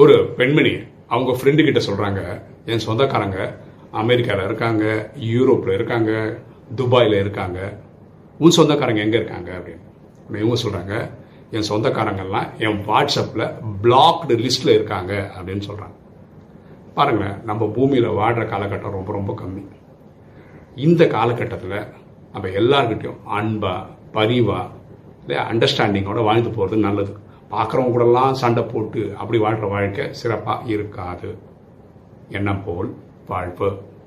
ஒரு பெண்மணி அவங்க ஃப்ரெண்டு கிட்ட சொல்கிறாங்க என் சொந்தக்காரங்க அமெரிக்காவில் இருக்காங்க யூரோப்பில் இருக்காங்க துபாயில் இருக்காங்க. உன் சொந்தக்காரங்க எங்கே இருக்காங்க அப்படின்னு. இவங்க சொல்கிறாங்க என் சொந்தக்காரங்கெல்லாம் என் வாட்ஸ்அப்பில் பிளாக்டு லிஸ்ட்டில் இருக்காங்க அப்படின்னு சொல்கிறாங்க பாருங்களேன் நம்ம பூமியில் வாழ்கிற காலகட்டம் ரொம்ப ரொம்ப கம்மி. இந்த காலகட்டத்தில் நம்ம எல்லார்கிட்டையும் அன்பா பரிவா இல்லையா அண்டர்ஸ்டாண்டிங்கோட வாழ்ந்து போகிறது நல்லது. பார்க்குறவங்க கூடலாம் சண்டை போட்டு அப்படி வாழ்கிற வாழ்க்கை சிறப்பாக இருக்காது. எண்ணம் போல் வாழ்வு.